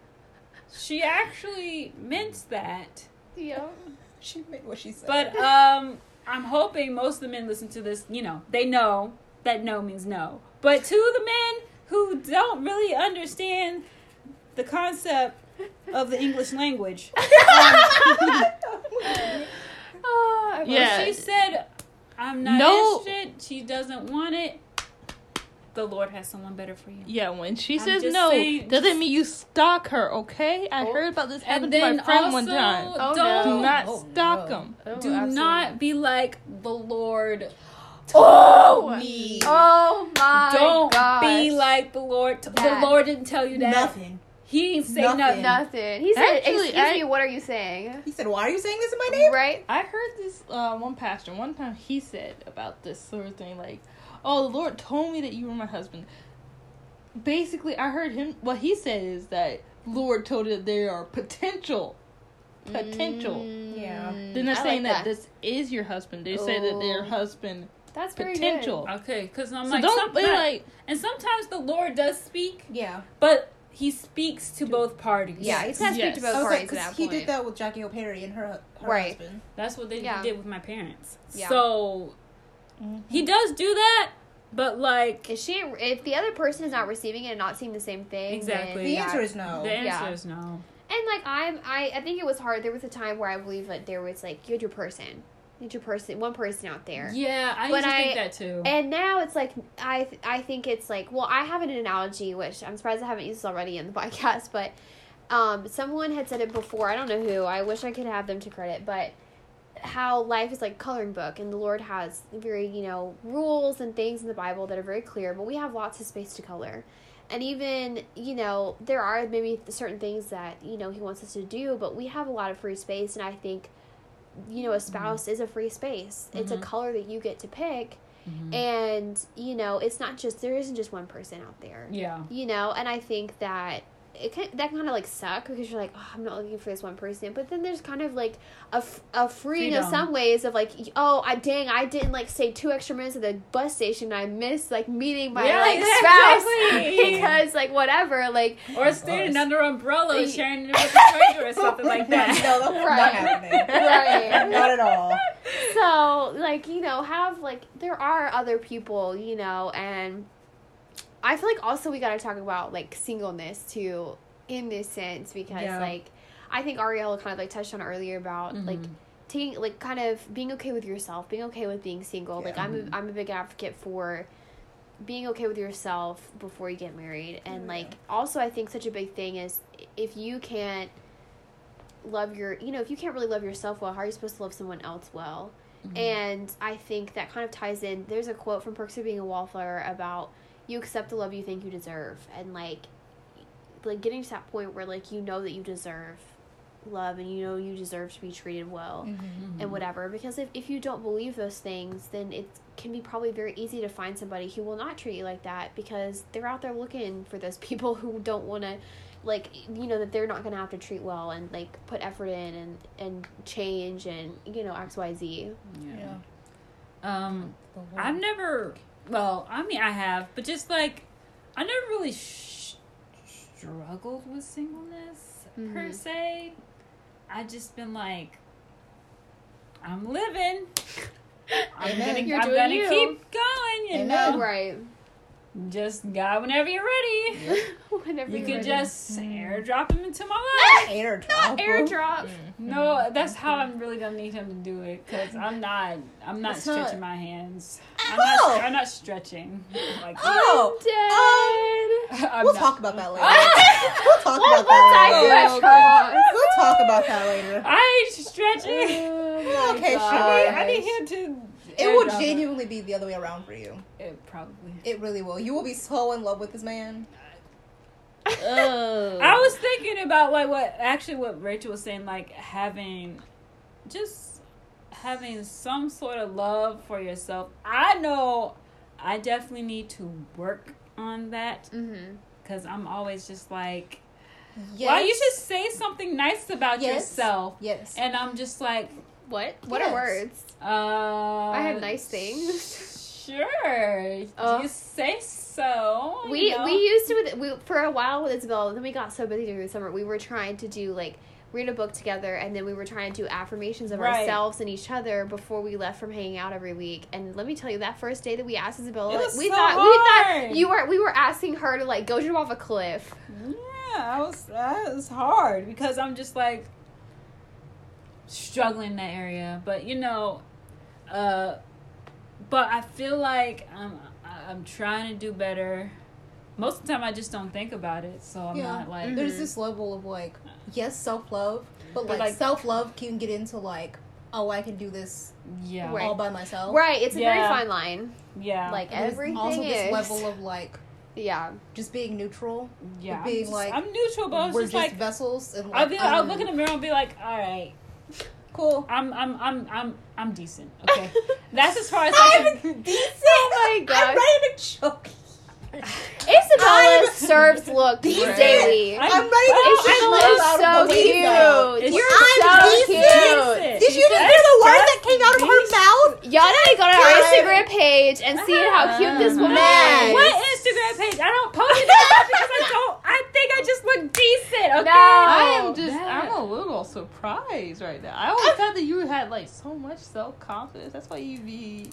she actually meant that. Yeah. She meant what she said. But um, I'm hoping most of the men listen to this. You know, they know that no means no. But to the men who don't really understand the concept of the English language. Oh, Yeah. She said, "I'm not No. interested," she doesn't want it. The Lord has someone better for you. Yeah, when she I'm says no, saying- doesn't mean you stalk her, okay? I Oh. heard about this happen And to my friend also, one time. Oh, don't Do not Oh, stalk no. them. Oh, do absolutely. not be like the Lord. Oh, Me. oh my don't gosh. be like the Lord. The Lord didn't tell you that. Nothing. He didn't say Nothing. nothing. nothing. He said, Actually, "Excuse I- me, what are you saying?" He said, "Why are you saying this in my name?" Right? I heard this uh, one pastor one time. He said about this sort of thing, like, "Oh, the Lord told me that you were my husband." Basically, I heard him. What he said is that Lord told you that they are potential, potential. Mm, Yeah. They're not I saying like that. this is your husband. They say that they're Oh. husband That's very potential. Okay, because I'm So like, don't be like, and sometimes the Lord does speak, Yeah. but He speaks to both parties. Yeah, he's got to speak to both I was parties like, at 'cause that he point. did that with Jackie Hill Perry and her, her Right. husband. That's what they Yeah. did with my parents. Yeah. So he does do that, but like Is she? If the other person is not receiving it and not seeing the same thing, Exactly. The that- answer is no. the answer Yeah. is no. And like I'm, I, I think it was hard. There was a time where I believe that there was like you had your person, you had your person, one person out there. Yeah, I But used to I- think that too. And now it's like I, I think it's like well, I have an analogy which I'm surprised I haven't used this already in the podcast, but um, someone had said it before. I don't know who. I wish I could have them to credit, but how life is like a coloring book, and the Lord has very you know rules and things in the Bible that are very clear, but we have lots of space to color. And even you know there are maybe certain things that you know He wants us to do, but we have a lot of free space, and I think you know a spouse is a free space. It's a Mhm. color that you get to pick Mhm. and you know it's not just there isn't just one person out there yeah. you know and i think that it can, that kind of like suck because you're like oh, i'm not looking for this one person but then there's kind of like a, f- a freeing of Freedom. some ways of like oh i dang i didn't like stay two extra minutes at the bus station i missed like meeting my Yeah, like exactly. spouse because like whatever like Or standing under umbrella Y- sharing with a stranger or something like that. no, that's Right. not happening. Right. not at all. so like you know have like there are other people you know and i feel like also we got to talk about like singleness too in this sense because Yeah. like i think ariel kind of like touched on earlier about like Mhm. taking like kind of being okay with yourself being okay with being single like i'm a, i'm a big advocate for being okay with yourself before you get married and Yeah. like also i think such a big thing is if you can't love your you know if you can't really love yourself well how are you supposed to love someone else well Mhm. and i think that kind of ties in there's a quote from perks of being a wallflower about you accept the love you think you deserve and like like getting to that point where like you know that you deserve love and you know you deserve to be treated well Mhm. and whatever because if, if you don't believe those things then it can be probably very easy to find somebody who will not treat you like that because they're out there looking for those people who don't want to like you know that they're not going to have to treat well and like put effort in and and change and you know xyz Yeah. Um, I've never. Well, I mean, I have, but just like I never really sh- struggled with singleness per Mhm. se. I just been like, I'm living. I'm Amen. gonna, You're I'm gonna you. keep going. You Amen. know, right just God whenever you're ready. whenever You you're can ready. just airdrop him into my life. Airdrop. not airdrop mm-hmm. No, that's how I'm really gonna need him to do it because I'm not. I'm not It's not- stretching my hands. Oh. I'm not. Oh! I'm not stretching. Like oh! oh, dead I'm we'll not- talk about that later. We'll talk We'll- about that dive later. into oh, that cross. We'll talk about that later. I ain't stretching. Oh Okay, gosh. sure. I need him to. It will airdrop genuinely be the other way around for you. It probably. It really will. You will be so in love with this man. Oh. I was thinking about like what actually what Rachel was saying, like having just having some sort of love for yourself. I know I definitely need to work on that mm-hmm. because I'm always just like, Yes. why you should say something nice about Yes. yourself. Yes. And I'm just like, what what Yes. are words uh, I have nice things. Sure, Oh. you say so. you we know? we used to with we for a while with Isabel. Then we got so busy during the summer. We were trying to do like read a book together, and then we were trying to do affirmations of Right. ourselves and each other before we left from hanging out every week. And let me tell you, that first day that we asked Isabella, It was we so thought we thought you were we were asking her to like go jump off a cliff. Yeah. I was that was hard because I'm just like struggling in that area. But you know, uh, but I feel like I'm I'm trying to do better. Most of the time, I just don't think about it, so I'm Yeah. not like. There's this level of like, yes, self love, but But, like, like- self love can get into like, oh, I can do this Yeah, Right. all by myself. Right, it's a very fine line. yeah, Like And there's everything also this level of like yeah. just being neutral. yeah. I'm being just- like, I'm neutral, but I was We're just just like, vessels, and I'll like, be, I'll I'm- look in the mirror and be like, all right, cool. I'm, I'm, I'm, I'm, I'm decent. Okay, that's as far as I can. oh my gosh. I'm ready to choke. Isabella I'm serves look decent. daily. I'm- I'm ready to Oh, shit Isabella myself is so cute. window. It's You're I'm so decent. cute. Did you just hear the word that came out of her mouth? Y'all need to go to our Instagram page and see how cute this woman Man. is. What Instagram page? I don't post it because I don't. I just look decent. Okay. No. I am just that- I'm a little surprised right now. I always ah. thought that you had like so much self confidence. That's why you be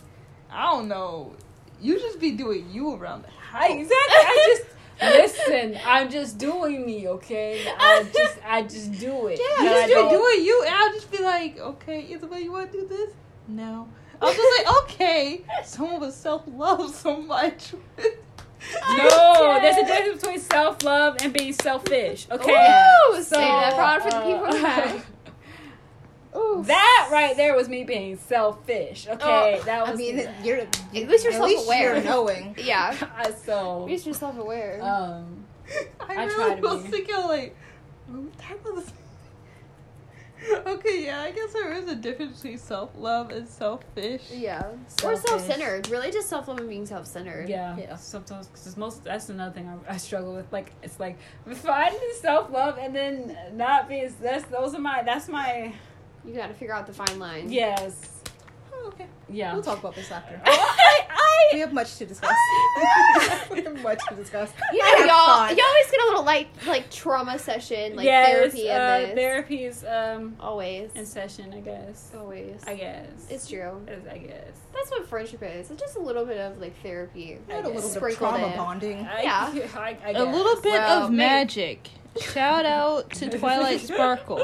I don't know. You just be doing you around the house. I, exactly. I just listen. I'm just doing me. Okay. I just, I just do it. Yeah, And You I just don't- doing you and I'll just be like, Okay, Isabel, you wanna do this? No. I was just like, okay, someone with self love so much. No, there's a difference between self love and being selfish. Okay. Ooh, So, say that proud for the people uh. Ooh. That right there was me being selfish. Okay, Oh, that was. I mean, you're At least you're at least self-aware. you're knowing. Yeah. I so. At least you're self aware. Um. I, I really try to was be. thinking like, what type of. Okay, yeah, I guess there is a difference between self love and selfish. yeah. Or self centered. Really just self love and being self centered. Yeah. Yeah. Sometimes, because most that's another thing I, I struggle with. Like, it's like finding self love and then not being. That's those are my. That's my. You gotta figure out the fine line. Yes. Okay, Yeah. we'll talk about this after. I, We have much to discuss. we have much to discuss. You I know, have y'all, thoughts. you always get a little like like trauma session, like yes, therapy in uh, this. therapy is um Always. in session. I guess. Always. I guess. It's true. It's- I guess. That's what friendship is. It's just a little bit of like therapy. We had a little bit of trauma in. bonding. I, Yeah. I, I A guess. little bit Well, of maybe- magic. Shout out to Twilight Sparkle.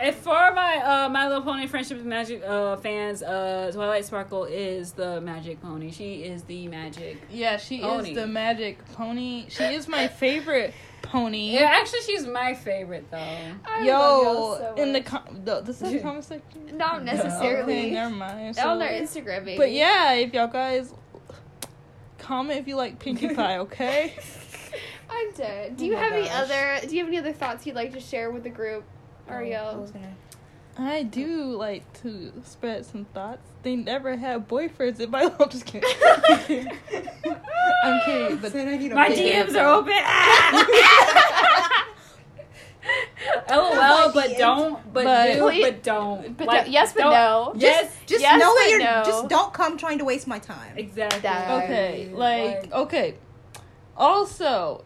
And for my uh, My Little Pony Friendship with Magic uh, fans, uh, Twilight Sparkle is the magic pony. She is the magic. Yeah, she Pony. is the magic pony. She is my favorite pony. Yeah, actually, she's my favorite though. I Yo, love y'all so in the much. com- the this is the comment section. not necessarily Okay, never mind. on So- their Instagram, maybe. but yeah, if y'all guys comment if you like Pinkie Pie, okay? I'm dead. Do Oh you my have any other? Do you have any other thoughts you'd like to share with the group, I Ariel? was gonna. I do like to spread some thoughts. They never have boyfriends in my I'm just kidding. I'm kidding, but Said I need a My DMs are open. LOL, My but don't, but, But- do, Please- but don't. But Like, no- yes, but don't- no. Yes, Just Yes, know that but you're. no. Just don't come trying to waste my time. exactly. That- okay, like okay. Also,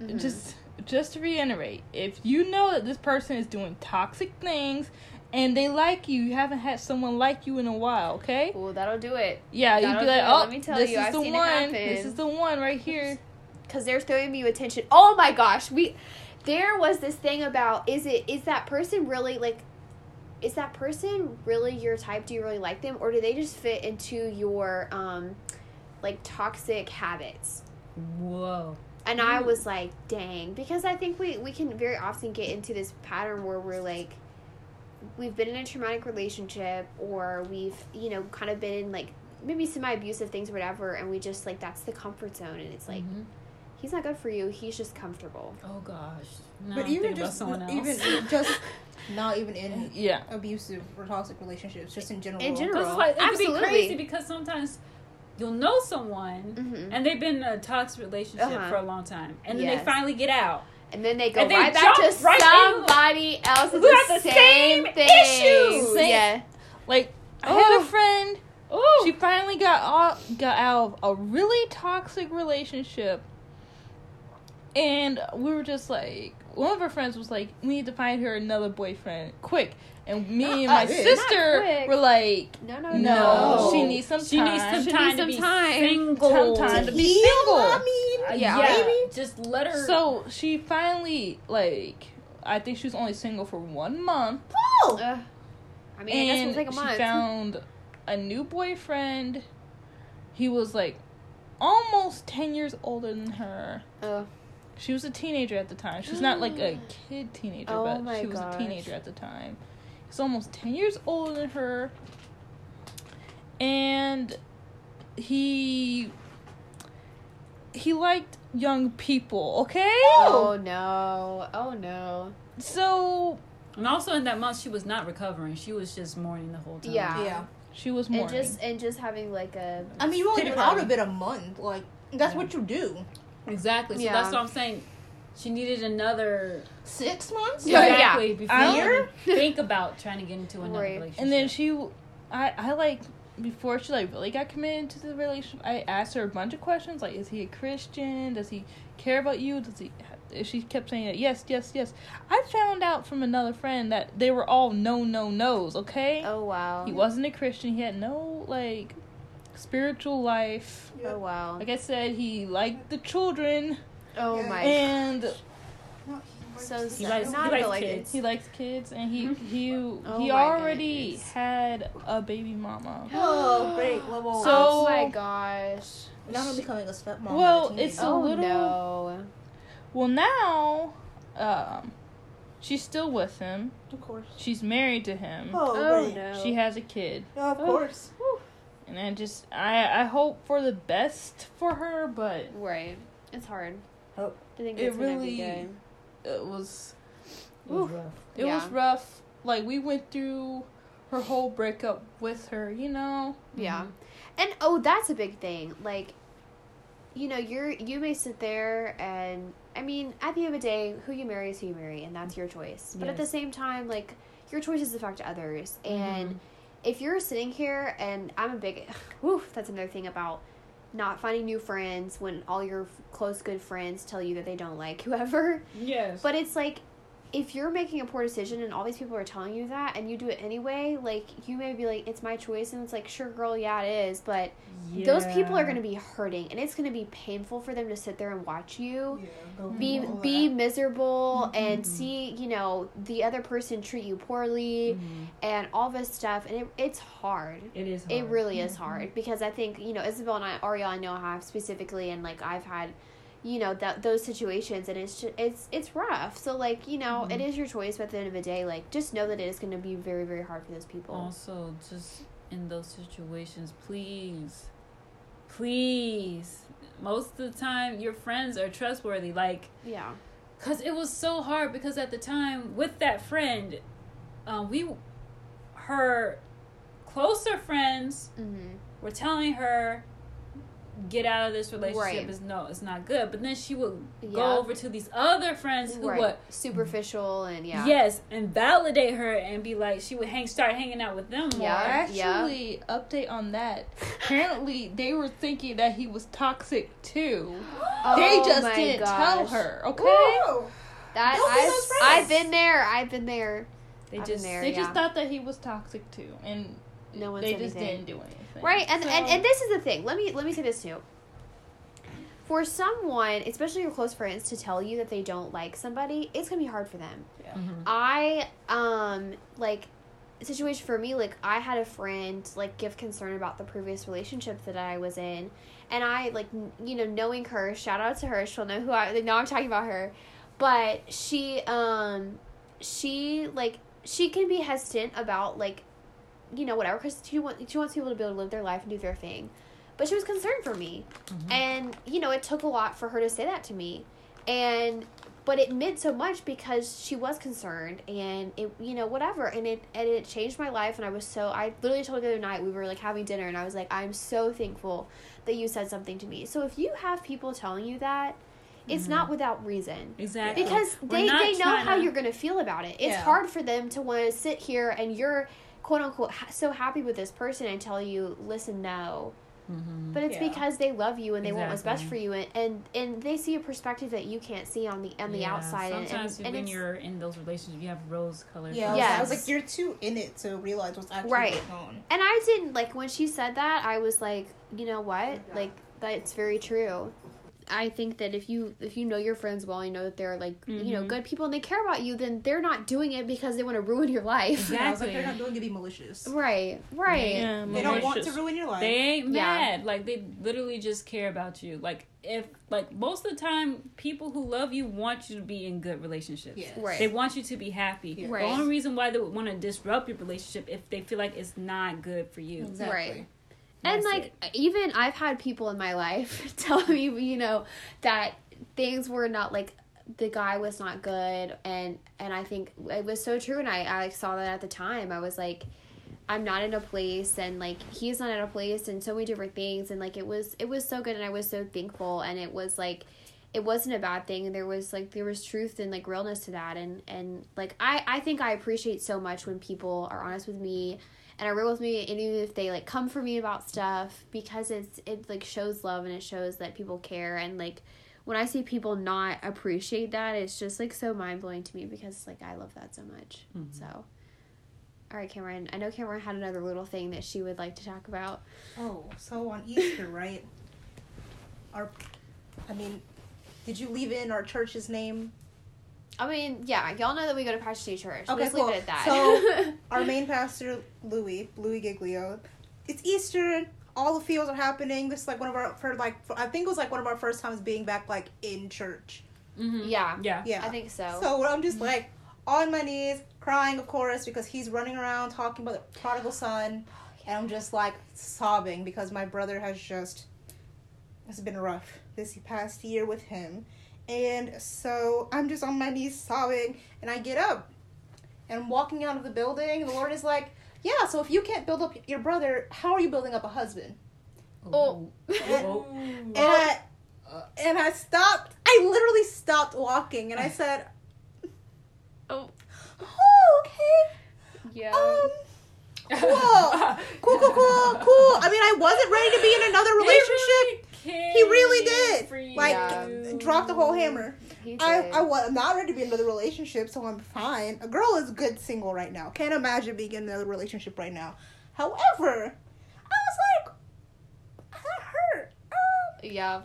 Mhm. just just to reiterate, if you know that this person is doing toxic things and they like you, you haven't had someone like you in a while, okay? Well, that'll do it. Yeah, you'd be like, it. oh, Let me tell this you, is I've the seen it one. happen. This is the one right here. because they're throwing you attention. Oh my gosh, we there was this thing about is it is that person really like is that person really your type? Do you really like them or do they just fit into your um like toxic habits? Whoa. And I was like, dang, because I think we we can very often get into this pattern where we're like we've been in a traumatic relationship or we've, you know, kind of been in like maybe semi abusive things or whatever and we just like that's the comfort zone and it's like Mhm. he's not good for you, he's just comfortable. Oh gosh. Now But I'm even thinking about just someone else. even just not even in Yeah. abusive or toxic relationships, just in general. In general. It's like it could be Absolutely. crazy because sometimes you'll know someone Mm-hmm. and they've been in a toxic relationship Uh-huh. for a long time, and then Yes. they finally get out. And then they go they right back to jump right in. somebody else Who with the, has the same, same thing. issues. Same- Yeah. Like I had Oh. a friend. Ooh. She finally got out, got out of a really toxic relationship, and we were just like, one of our friends was like, we need to find her another boyfriend quick. And me and Uh, my uh, sister were like, No, no, no, no. she needs some time. She needs some She time needs to be time. single. Some time to be single. I mean, Uh, Yeah. yeah, maybe. just let her. So she finally like, I think she was only single for one month. Oh, Ugh. I mean, I guess and we'll take a month. she found a new boyfriend. He was like almost 10 years older than her. Ugh. She was a teenager at the time. She's not like a kid teenager, Oh but she was gosh. a teenager at the time. He's almost 10 years older than her. And he he liked young people, okay? Oh, oh no! Oh no! So and also in that month, she was not recovering. She was just mourning the whole time. Yeah. yeah. she was mourning. And just and just having like a I mean, you only Pity been out of it a month. Like that's Yeah. what you do. exactly. So Yeah. that's what I'm saying. She needed another Six months. Yeah, yeah. exactly before I you think about trying to get into another Right. relationship. And then she, I, I like before she like really got committed to the relationship. I asked her a bunch of questions like, is he a Christian? Does he care about you? Does he? She kept saying that yes, yes, yes. I found out from another friend that they were all no, no, nos. Okay, oh wow! he wasn't a Christian. He had no like spiritual life. Oh wow! Like I said, he liked the children Oh my! and so He likes- Not he likes like kids. he likes kids and he he Oh he already goodness. had a baby mama. Oh, great level. So- oh my gosh! now I'm becoming a stepmom. Well, a it's a oh little- no! Well, now, um, she's still with him. of course. She's married to him. Oh, Oh great. no! She has a kid, Yeah, of Oh. course. and I just I I hope for the best for her, but Right. It's hard. Oh. I think It it's really- be good. it was it was Ooh. rough. it was rough. Like we went through her whole breakup with her, you know. Yeah. And oh, that's a big thing. Like, you know, you're you may sit there and I mean, at the end of the day, who you marry is who you marry, and that's your choice. But at the same time, like your choices affect others, and Mhm. if you're sitting here and I'm a big, whew, that's another thing about not finding new friends when all your close good friends tell you that they don't like whoever. Yes. But it's like if you're making a poor decision and all these people are telling you that and you do it anyway, like you may be like, it's my choice, and it's like, sure, girl, yeah, it is, but those people are going to be hurting, and it's going to be painful for them to sit there and watch you Yeah, be be that. miserable and Mhm. see you know the other person treat you poorly Mhm. and all this stuff, and it, it's hard. It is. It hard. really is hard because I think you know Isabel and I, Ariel, I know have specifically, and like I've had, you know that those situations, and it's just it's it's rough. So like you know it Mhm. is your choice, but at the end of the day, like just know that it is going to be very very hard for those people. Also, just in those situations, please, please. Most of the time, your friends are trustworthy. Like, Yeah. Cause it was so hard because at the time with that friend, um, we, her closer friends Mm-hmm. were telling her, get out of this relationship. Right. Is no, it's not good. But then she would Yeah. go over to these other friends who Right. would Superficial and yeah. yes and validate her and be like she would hang start hanging out with them more. Yeah. Actually, update on that. Apparently, they were thinking that he was toxic too. Oh they just didn't tell her. Okay. Whoa. That I've. I've been there. I've been there. They I've just been there. They just thought that he was toxic too, and No one they said just anything. didn't do anything. Right, and, and So- and this is the thing. Let me let me say this too. For someone, especially your close friends, to tell you that they don't like somebody, it's gonna be hard for them. Mhm. I um like situation for me like I had a friend like give concern about the previous relationship that I was in and I like n- you know knowing her shout out to her she'll know who I like, now I'm talking about her but she um she like she can be hesitant about like you know whatever because she wants she wants people to be able to live their life and do their thing but she was concerned for me Mhm. and you know it took a lot for her to say that to me and but it meant so much because she was concerned and it you know whatever and it and it changed my life and i was so i literally told her the other night we were like having dinner and i was like i'm so thankful that you said something to me so if you have people telling you that it's not without reason Exactly. because We're they, they know how to- you're going to feel about it. It's Yeah. hard for them to want to sit here and you're quote unquote ha- so happy with this person and tell you, listen, no, Mhm. but it's Yeah. because they love you and they want what's best for you and, and and they see a perspective that you can't see on the on the Yeah, outside and, Sometimes and, and when you're in those relationships, you have rose colored. Yeah, I was- Yes. I was like, you're too in it to realize what's actually Right. going on. and I didn't like when she said that I was like you know what like that's very true I think that if you if you know your friends well, you know that they're like you know Mhm. good people and they care about you, then they're not doing it because they want to ruin your life. Yeah, I was like, Exactly. they're not doing it to be malicious. Right, right. Yeah. They don't want to ruin your life. They ain't Yeah. mad. Like they literally just care about you. Like if like most of the time, people who love you want you to be in good relationships. Yes. Right. They want you to be happy. Yeah. Right. The only reason why they would want to disrupt your relationship if they feel like it's not good for you. Exactly. Right. And like it. even I've had people in my life tell me, you know, that things were not like the guy was not good. And and I think it was so true. And I I saw that at the time. I was like I'm not in a place. And like he's not in a place. And so many different things. And like it was it was so good. And I was so thankful. And it was like it wasn't a bad thing. And there was like there was truth and like realness to that. And and like I I think I appreciate so much when people are honest with me and are real with me and even if they like come for me about stuff because it's it like shows love and it shows that people care and like when I see people not appreciate that it's just like so mind blowing to me because like I love that so much Mhm. so all right Cameron I know Cameron had another little thing that she would like to talk about Oh, so on Easter, right? Our, I mean, did you leave in our church's name? I mean yeah y'all know that we go to Passion City Church Okay, let's cool. leave it at that So- Our main pastor, Louie, Louie Giglio. It's Easter. All the fields are happening. This is like one of our for like I think it was like one of our first times being back like in church. Mhm. yeah Yeah. Yeah. I think so So I'm just like on my knees, crying, of course, because he's running around talking about the prodigal son, and I'm just like sobbing because my brother has just it's been rough this past year with him, and so I'm just on my knees sobbing, and I get up, and I'm walking out of the building, and the Lord is like, "Yeah, so if you can't build up your brother, how are you building up a husband?" Oh. Oh. And I and I stopped. I literally stopped walking, and I said, Oh. "Oh, okay." yeah Um, cool, cool, cool, cool, cool. I mean, I wasn't ready to be in another relationship. He really did. Like, Yeah. drop the whole hammer. I. I was not ready to be in another relationship, so I'm fine. A girl is good single right now. Can't imagine being in another relationship right now. However, I was like, that hurt. Um, yeah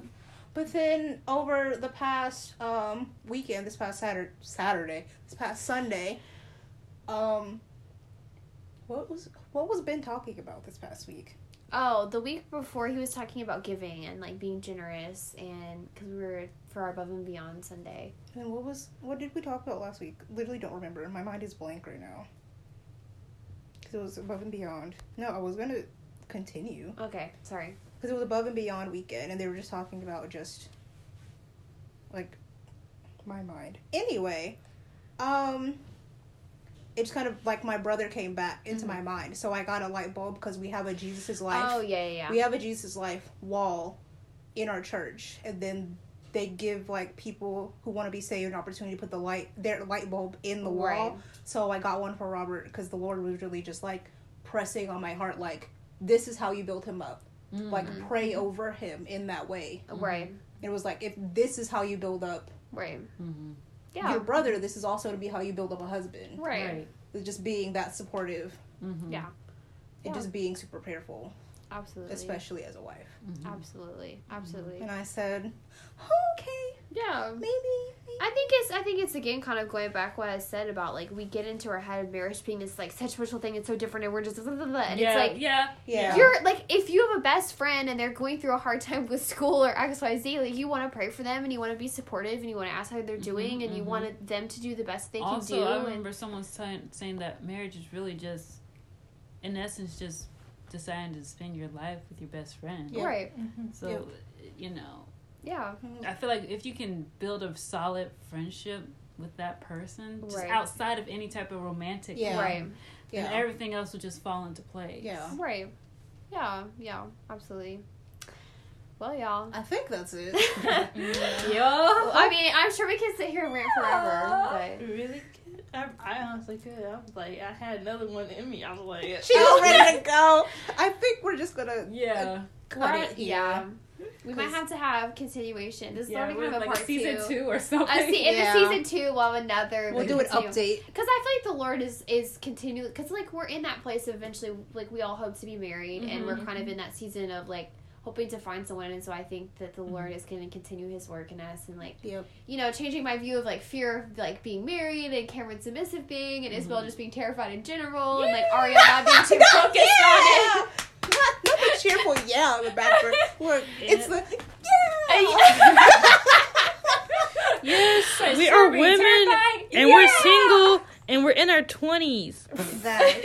but then over the past um weekend, this past Saturday, Saturday, this past Sunday, um, what was what was Ben talking about this past week? Oh, the week before he was talking about giving and like being generous and because we were for our above and beyond Sunday. And what was what did we talk about last week? Literally don't remember. My mind is blank right now. Because it was above and beyond. No, I was gonna continue Okay, sorry. because it was above and beyond weekend, and they were just talking about just like my mind. Anyway, um, it's kind of like my brother came back into Mhm. my mind, so I got a light bulb because we have a Jesus' life. Oh yeah, yeah, yeah. We have a Jesus Life wall in our church, and then they give like people who want to be saved an opportunity to put the light their light bulb in the wall. Right. So I got one for Robert because the Lord was really just like pressing on my heart, like this is how you build him up. Like Mhm. pray over him in that way. Right, It was like if this is how you build up right. Mhm. Yeah. your brother, this is also to be how you build up a husband. right. Right. Just being that supportive Mhm. Yeah. and Yeah. just being super prayerful, Absolutely. especially as a wife. Mhm. Absolutely. Absolutely. And I said, okay, Yeah. maybe. maybe. I think it's I think it's again kind of going back what I said about like we get into our head of marriage being this like such special thing it's so different and we're just blah, blah, blah, and yeah, it's like yeah, Yeah. you're like if you have a best friend and they're going through a hard time with school or XYZ, like you want to pray for them and you want to be supportive and you want to ask how they're doing and you mhm. want them to do the best they also, can do. I and- remember someone saying, saying that marriage is really just, in essence, just deciding to spend your life with your best friend. Yeah. Right. Mm-hmm. So, Yep. you know, Yeah. I feel like if you can build a solid friendship with that person, just Right. outside of any type of romantic, Yeah. Right. Yeah. and everything else will just fall into place. Yeah. Right. Yeah. Yeah. Absolutely. Well, y'all. I think that's it. Yo, I mean, I'm sure we can sit here and rant forever, but really good. I, I honestly could. I was like, I had another one in me. I was like, She was ready to go. I think we're just gonna Yeah. cut Right, it here. yeah. We might have to have continuation. This is Yeah, already we're kind of a like part season two. two or something. Uh, see, in Yeah. the season two, we'll have another. We'll do an continue- update. Because I feel like the Lord is is continuing because like we're in that place of eventually like we all hope to be married and we're kind of in that season of like hoping to find someone and so I think that the Lord mm-hmm. is going to continue His work in us and like Yep. you know changing my view of like fear of like being married and Cameron submissive being and Isabel mm-hmm. just being terrified in general and like Aria not being too focused on it. Not, not the cheerful yeah in the background. We're, it's the yeah yes, Like, we are women, terrified. and we're single, and we're in our twenties. that.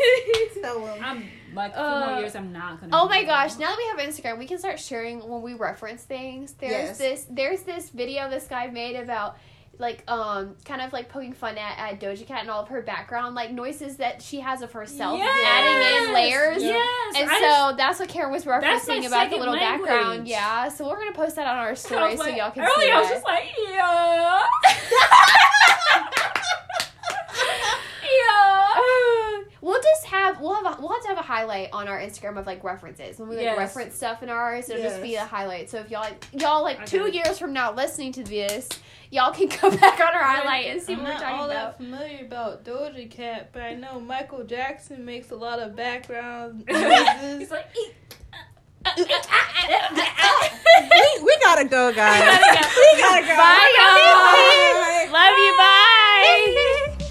Tell 'em. I'm like a few Uh, more years. I'm not gonna. Oh be my gosh! Now that we have Instagram, we can start sharing when we reference things. There's Yes. this there's this video this guy made about like um kind of like poking fun at, at Doja Cat and all of her background like noises that she has of herself Yes! adding in layers. Yes. And I so just- that's what Karen was That's my referencing about the little language. background. Yeah, so we're gonna post that on our story so like- y'all can earlier, see I was just like, yeah. We'll just have we'll have a, we'll have to have a highlight on our Instagram of like references when we like yes. reference stuff in ours. It'll yes. just be a highlight. So if y'all like y'all like two years from now listening to this, y'all can go back on our highlight and see I'm what we're talking about. I'm not all that familiar about Doja Cat, but I know Michael Jackson makes a lot of background noises. He's like. Ah, ah, ah, we, gotta go, guys. we gotta go. Bye, y'all. Love you. Bye.